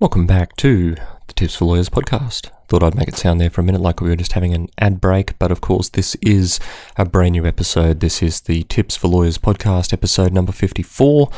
Welcome back to the Tips for Lawyers podcast. Thought I'd make it sound there for a minute like we were just having an ad break, but of course, this is a brand new episode. This is the Tips for Lawyers podcast, episode number 54.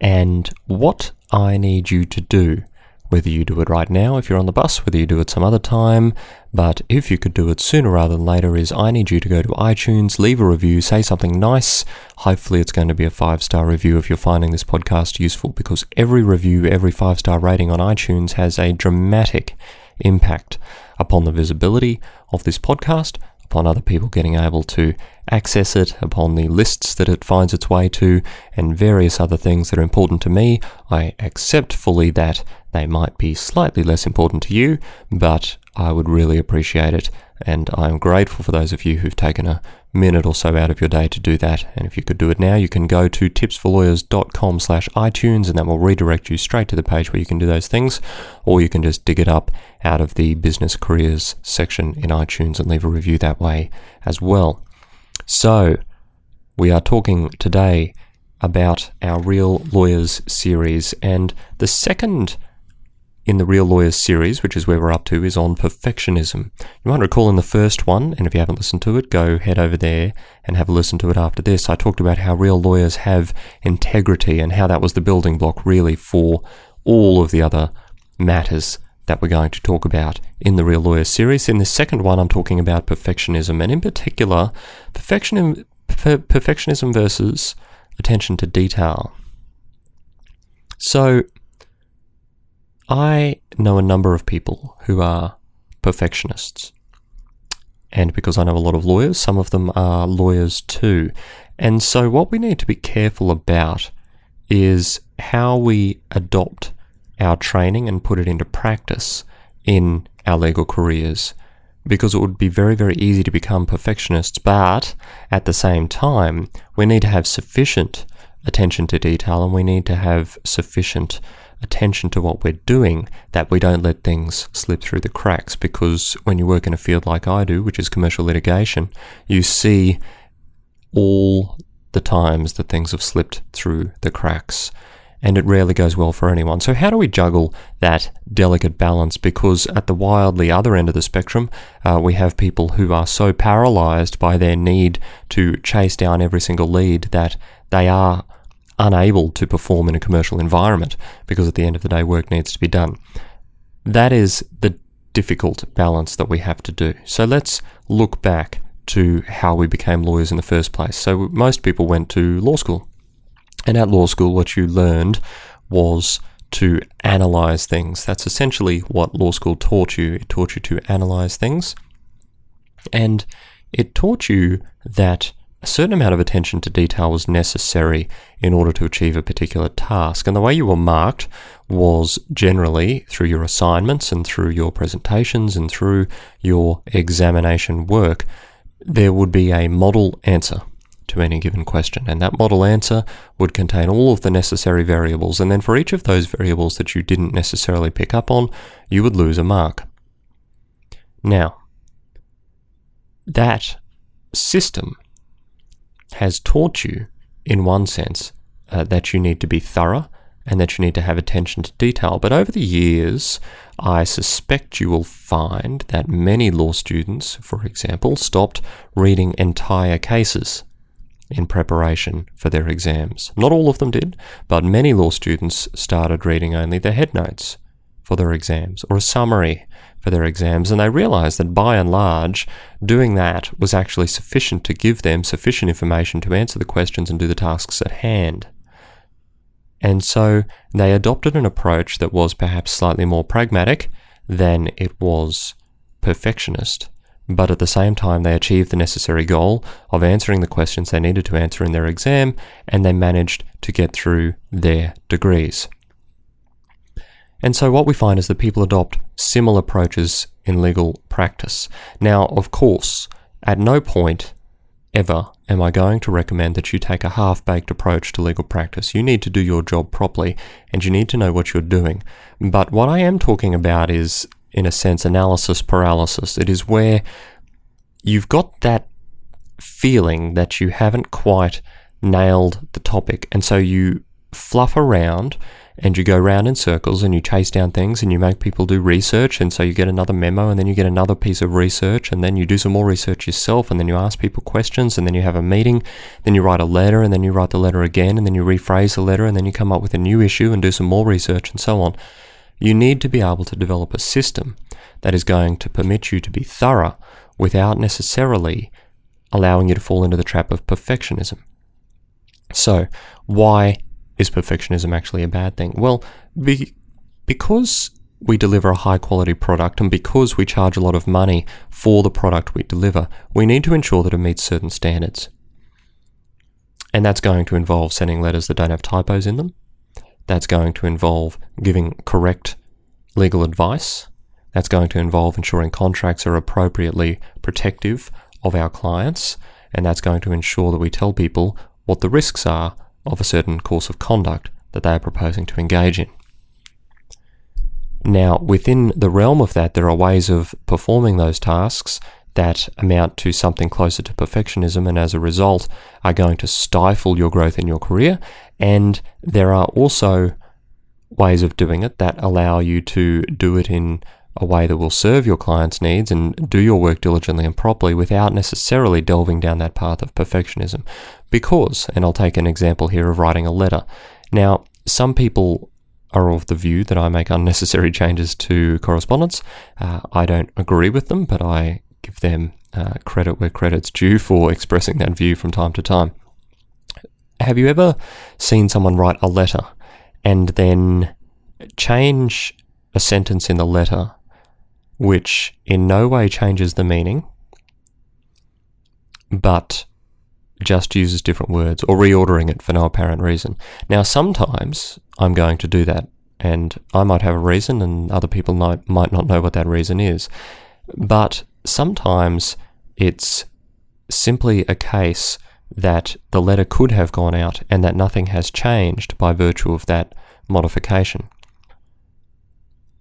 And what I need you to do whether you do it right now if you're on the bus, whether you do it some other time, but if you could do it sooner rather than later, is I need you to go to iTunes, leave a review, say something nice. Hopefully, it's going to be a five star review if you're finding this podcast useful, because every review, every five star rating on iTunes has a dramatic impact upon the visibility of this podcast upon other people getting able to access it, upon the lists that it finds its way to, and various other things that are important to me. I accept fully that they might be slightly less important to you, but I would really appreciate it. And I'm grateful for those of you who've taken a minute or so out of your day to do that. And if you could do it now, you can go to tipsforlawyers.com slash iTunes and that will redirect you straight to the page where you can do those things. Or you can just dig it up out of the business careers section in iTunes and leave a review that way as well. So, we are talking today about our Real Lawyers series and the second in the Real Lawyers series, which is where we're up to, is on perfectionism. You might recall in the first one, and if you haven't listened to it, go head over there and have a listen to it after this. I talked about how real lawyers have integrity and how that was the building block really for all of the other matters that we're going to talk about in the Real Lawyers series. In the second one, I'm talking about perfectionism, and in particular, per- perfectionism versus attention to detail. So, I know a number of people who are perfectionists. And because I know a lot of lawyers, some of them are lawyers too. And so, what we need to be careful about is how we adopt our training and put it into practice in our legal careers. Because it would be very, very easy to become perfectionists, but at the same time, we need to have sufficient attention to detail and we need to have sufficient attention to what we're doing that we don't let things slip through the cracks. Because when you work in a field like I do, which is commercial litigation, you see all the times that things have slipped through the cracks. And it rarely goes well for anyone. So, how do we juggle that delicate balance? Because at the wildly other end of the spectrum, uh, we have people who are so paralyzed by their need to chase down every single lead that they are unable to perform in a commercial environment because at the end of the day, work needs to be done. That is the difficult balance that we have to do. So let's look back to how we became lawyers in the first place. So most people went to law school. And at law school, what you learned was to analyze things. That's essentially what law school taught you. It taught you to analyze things. And it taught you that a certain amount of attention to detail was necessary in order to achieve a particular task. And the way you were marked was generally through your assignments and through your presentations and through your examination work. There would be a model answer to any given question, and that model answer would contain all of the necessary variables. And then for each of those variables that you didn't necessarily pick up on, you would lose a mark. Now, that system has taught you, in one sense, uh, that you need to be thorough and that you need to have attention to detail. But over the years, I suspect you will find that many law students, for example, stopped reading entire cases in preparation for their exams. Not all of them did, but many law students started reading only the head notes for their exams or a summary for their exams, and they realized that by and large, doing that was actually sufficient to give them sufficient information to answer the questions and do the tasks at hand. And so they adopted an approach that was perhaps slightly more pragmatic than it was perfectionist, but at the same time they achieved the necessary goal of answering the questions they needed to answer in their exam, and they managed to get through their degrees. And so what we find is that people adopt similar approaches in legal practice. Now, of course, at no point ever am I going to recommend that you take a half baked approach to legal practice. You need to do your job properly and you need to know what you're doing. But what I am talking about is, in a sense, analysis paralysis. It is where you've got that feeling that you haven't quite nailed the topic, and so you fluff around and you go round in circles and you chase down things and you make people do research and so you get another memo and then you get another piece of research and then you do some more research yourself and then you ask people questions and then you have a meeting then you write a letter and then you write the letter again and then you rephrase the letter and then you come up with a new issue and do some more research and so on you need to be able to develop a system that is going to permit you to be thorough without necessarily allowing you to fall into the trap of perfectionism. So, why is perfectionism actually a bad thing? Well, be, because we deliver a high quality product and because we charge a lot of money for the product we deliver, we need to ensure that it meets certain standards. And that's going to involve sending letters that don't have typos in them. That's going to involve giving correct legal advice. That's going to involve ensuring contracts are appropriately protective of our clients. And that's going to ensure that we tell people what the risks are of a certain course of conduct that they are proposing to engage in. Now, within the realm of that, there are ways of performing those tasks that amount to something closer to perfectionism and as a result are going to stifle your growth in your career. And there are also ways of doing it that allow you to do it in a way that will serve your client's needs and do your work diligently and properly without necessarily delving down that path of perfectionism. Because, and I'll take an example here of writing a letter. Now, some people are of the view that I make unnecessary changes to correspondence. Uh, I don't agree with them, but I give them uh, credit where credit's due for expressing that view from time to time. Have you ever seen someone write a letter and then change a sentence in the letter which in no way changes the meaning, but just uses different words or reordering it for no apparent reason. Now, sometimes I'm going to do that, and I might have a reason, and other people might, not know what that reason is. But sometimes it's simply a case that the letter could have gone out and that nothing has changed by virtue of that modification.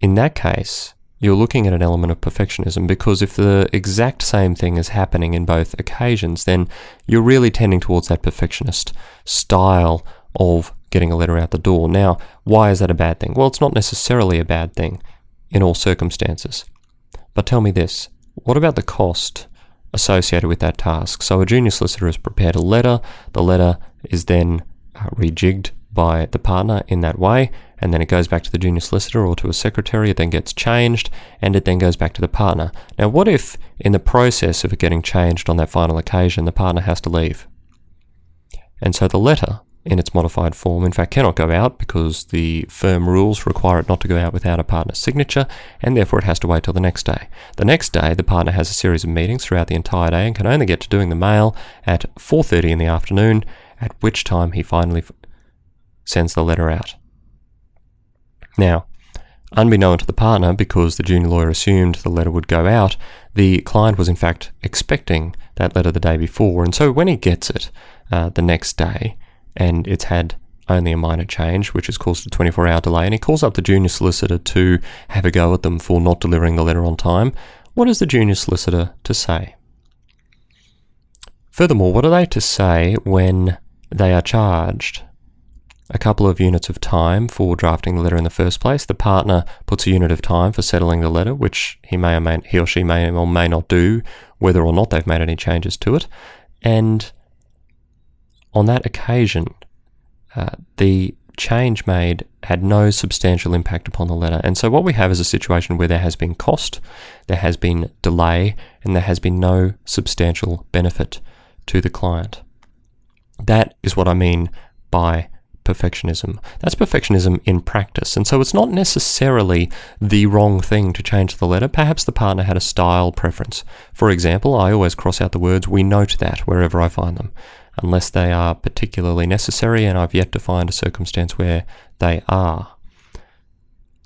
In that case, you're looking at an element of perfectionism because if the exact same thing is happening in both occasions, then you're really tending towards that perfectionist style of getting a letter out the door. Now, why is that a bad thing? Well, it's not necessarily a bad thing in all circumstances. But tell me this what about the cost associated with that task? So, a junior solicitor has prepared a letter, the letter is then uh, rejigged by the partner in that way, and then it goes back to the junior solicitor or to a secretary, it then gets changed, and it then goes back to the partner. Now, what if in the process of it getting changed on that final occasion, the partner has to leave? And so the letter, in its modified form, in fact, cannot go out because the firm rules require it not to go out without a partner's signature, and therefore it has to wait till the next day. The next day, the partner has a series of meetings throughout the entire day and can only get to doing the mail at 4:30 in the afternoon, at which time he finally sends the letter out. Now, unbeknown to the partner, because the junior lawyer assumed the letter would go out, the client was in fact expecting that letter the day before, and so when he gets it uh, the next day, and it's had only a minor change, which has caused a 24 hour delay, and he calls up the junior solicitor to have a go at them for not delivering the letter on time, what is the junior solicitor to say? Furthermore, what are they to say when they are charged a couple of units of time for drafting the letter in the first place. The partner puts a unit of time for settling the letter, which he may or may he or she may or may not do, whether or not they've made any changes to it. And on that occasion, uh, the change made had no substantial impact upon the letter. And so what we have is a situation where there has been cost, there has been delay, and there has been no substantial benefit to the client. That is what I mean by perfectionism. That's perfectionism in practice. And so it's not necessarily the wrong thing to change the letter. Perhaps the partner had a style preference. For example, I always cross out the words we note that wherever I find them, unless they are particularly necessary, and I've yet to find a circumstance where they are.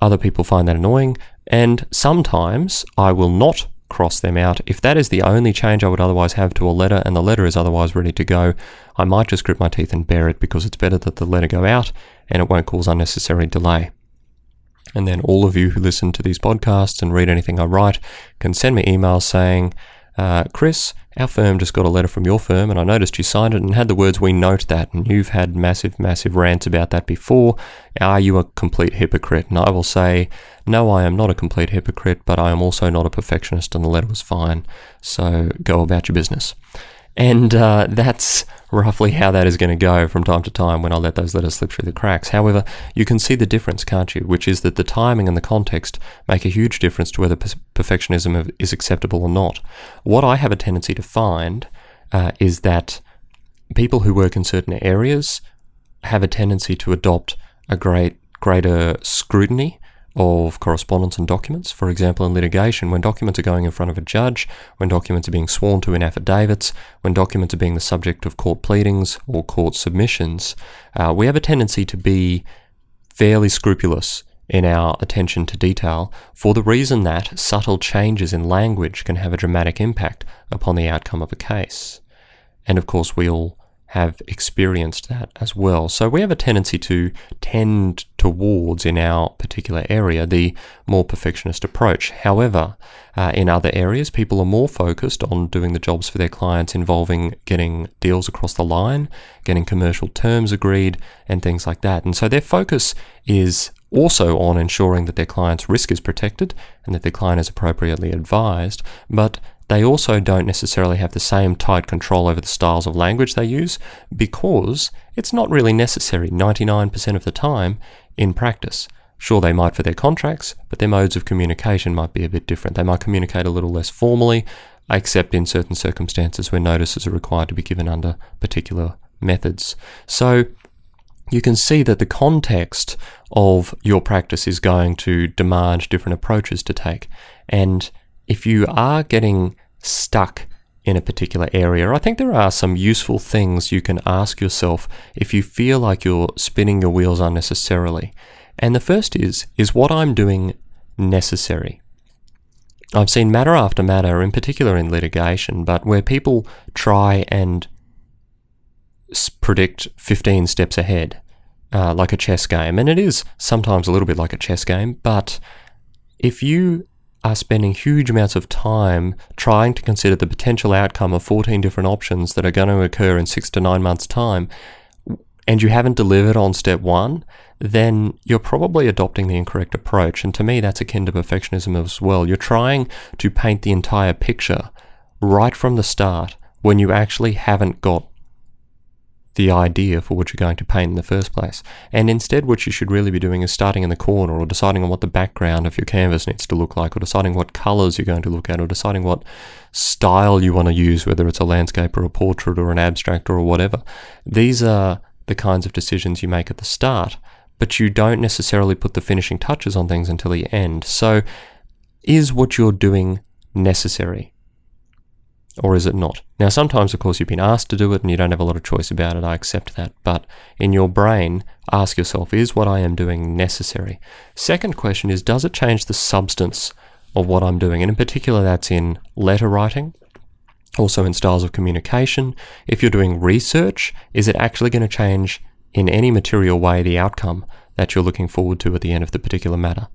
Other people find that annoying, and sometimes I will not cross them out. If that is the only change I would otherwise have to a letter and the letter is otherwise ready to go, I might just grit my teeth and bear it because it's better that the letter go out and it won't cause unnecessary delay. And then all of you who listen to these podcasts and read anything I write can send me emails saying, uh, Chris, our firm just got a letter from your firm, and I noticed you signed it and had the words, We note that, and you've had massive, massive rants about that before. Are you a complete hypocrite? And I will say, No, I am not a complete hypocrite, but I am also not a perfectionist, and the letter was fine. So go about your business. And uh, that's roughly how that is going to go from time to time when I let those letters slip through the cracks. However, you can see the difference, can't you? Which is that the timing and the context make a huge difference to whether perfectionism is acceptable or not. What I have a tendency to find uh, is that people who work in certain areas have a tendency to adopt a great greater scrutiny of correspondence and documents. For example, in litigation, when documents are going in front of a judge, when documents are being sworn to in affidavits, when documents are being the subject of court pleadings or court submissions, uh, we have a tendency to be fairly scrupulous in our attention to detail for the reason that subtle changes in language can have a dramatic impact upon the outcome of a case. And of course, we all have experienced that as well. So we have a tendency to tend towards, in our particular area, the more perfectionist approach. However, uh, in other areas, people are more focused on doing the jobs for their clients involving getting deals across the line, getting commercial terms agreed, and things like that. And so their focus is also on ensuring that their client's risk is protected and that their client is appropriately advised, but they also don't necessarily have the same tight control over the styles of language they use because it's not really necessary 99% of the time in practice. Sure, they might for their contracts, but their modes of communication might be a bit different. They might communicate a little less formally, except in certain circumstances where notices are required to be given under particular methods. So, you can see that the context of your practice is going to demand different approaches to take. And if you are getting stuck in a particular area, I think there are some useful things you can ask yourself if you feel like you're spinning your wheels unnecessarily. And the first is, is what I'm doing necessary? I've seen matter after matter, in particular in litigation, but where people try and predict 15 steps ahead, uh, like a chess game. And it is sometimes a little bit like a chess game, but if you are spending huge amounts of time trying to consider the potential outcome of 14 different options that are going to occur in six to nine months' time, and you haven't delivered on step one, then you're probably adopting the incorrect approach. And to me, that's akin to perfectionism as well. You're trying to paint the entire picture right from the start when you actually haven't got the idea for what you're going to paint in the first place. And instead, what you should really be doing is starting in the corner or deciding on what the background of your canvas needs to look like, or deciding what colors you're going to look at, or deciding what style you want to use, whether it's a landscape or a portrait or an abstract or whatever. These are the kinds of decisions you make at the start, but you don't necessarily put the finishing touches on things until the end. So, is what you're doing necessary? Or is it not? Now, sometimes, of course, you've been asked to do it and you don't have a lot of choice about it. I accept that. But in your brain, ask yourself, is what I am doing necessary? Second question is, does it change the substance of what I'm doing? And in particular, that's in letter writing, also in styles of communication. If you're doing research, is it actually going to change in any material way the outcome that you're looking forward to at the end of the particular matter?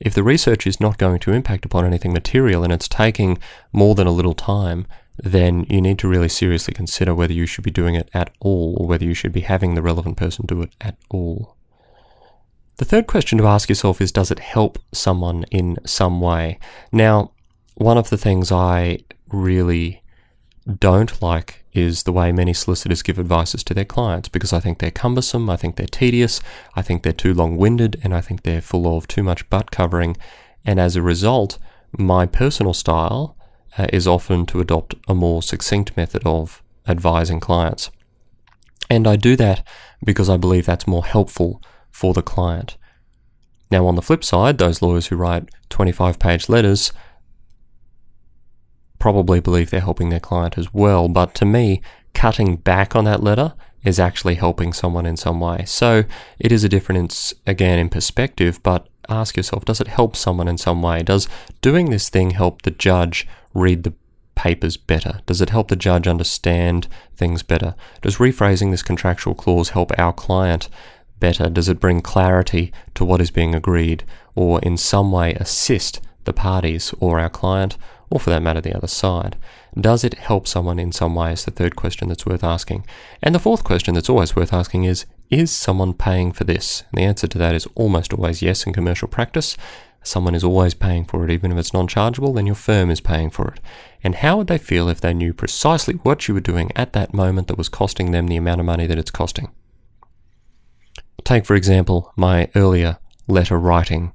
If the research is not going to impact upon anything material and it's taking more than a little time, then you need to really seriously consider whether you should be doing it at all or whether you should be having the relevant person do it at all. The third question to ask yourself is Does it help someone in some way? Now, one of the things I really don't like is the way many solicitors give advices to their clients because I think they're cumbersome, I think they're tedious, I think they're too long winded, and I think they're full of too much butt covering. And as a result, my personal style uh, is often to adopt a more succinct method of advising clients. And I do that because I believe that's more helpful for the client. Now, on the flip side, those lawyers who write 25 page letters probably believe they're helping their client as well. But to me, cutting back on that letter is actually helping someone in some way. So it is a difference, again, in perspective, but ask yourself does it help someone in some way? Does doing this thing help the judge read the papers better? Does it help the judge understand things better? Does rephrasing this contractual clause help our client better? Does it bring clarity to what is being agreed or in some way assist the parties or our client or for that matter, the other side. Does it help someone in some way? Is the third question that's worth asking. And the fourth question that's always worth asking is Is someone paying for this? And the answer to that is almost always yes in commercial practice. Someone is always paying for it, even if it's non chargeable, then your firm is paying for it. And how would they feel if they knew precisely what you were doing at that moment that was costing them the amount of money that it's costing? Take, for example, my earlier letter writing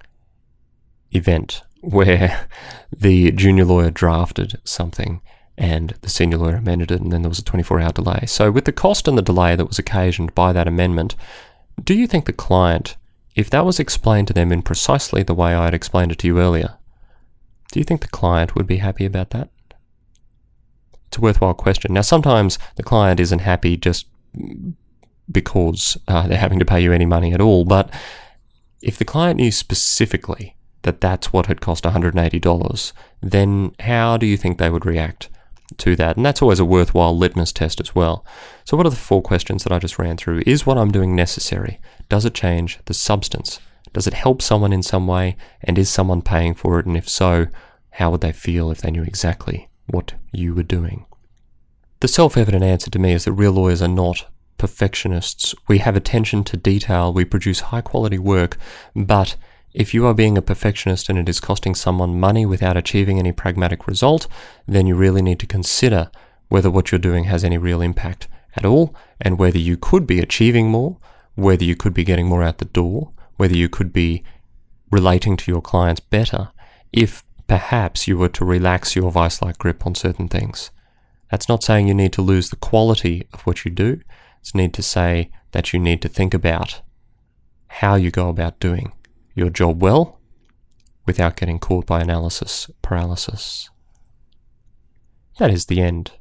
event where the junior lawyer drafted something and the senior lawyer amended it, and then there was a 24 hour delay. So, with the cost and the delay that was occasioned by that amendment, do you think the client, if that was explained to them in precisely the way I had explained it to you earlier, do you think the client would be happy about that? It's a worthwhile question. Now, sometimes the client isn't happy just because uh, they're having to pay you any money at all, but if the client knew specifically that that's what had cost $180, then how do you think they would react to that? And that's always a worthwhile litmus test as well. So, what are the four questions that I just ran through? Is what I'm doing necessary? Does it change the substance? Does it help someone in some way? And is someone paying for it? And if so, how would they feel if they knew exactly what you were doing? The self evident answer to me is that real lawyers are not perfectionists. We have attention to detail, we produce high quality work, but if you are being a perfectionist and it is costing someone money without achieving any pragmatic result, then you really need to consider whether what you're doing has any real impact at all, and whether you could be achieving more, whether you could be getting more out the door, whether you could be relating to your clients better if perhaps you were to relax your vice like grip on certain things. That's not saying you need to lose the quality of what you do, it's need to say that you need to think about how you go about doing your job well without getting caught by analysis paralysis. That is the end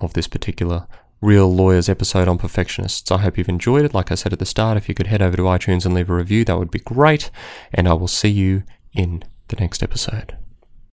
of this particular Real Lawyers episode on perfectionists. I hope you've enjoyed it. Like I said at the start, if you could head over to iTunes and leave a review, that would be great. And I will see you in the next episode.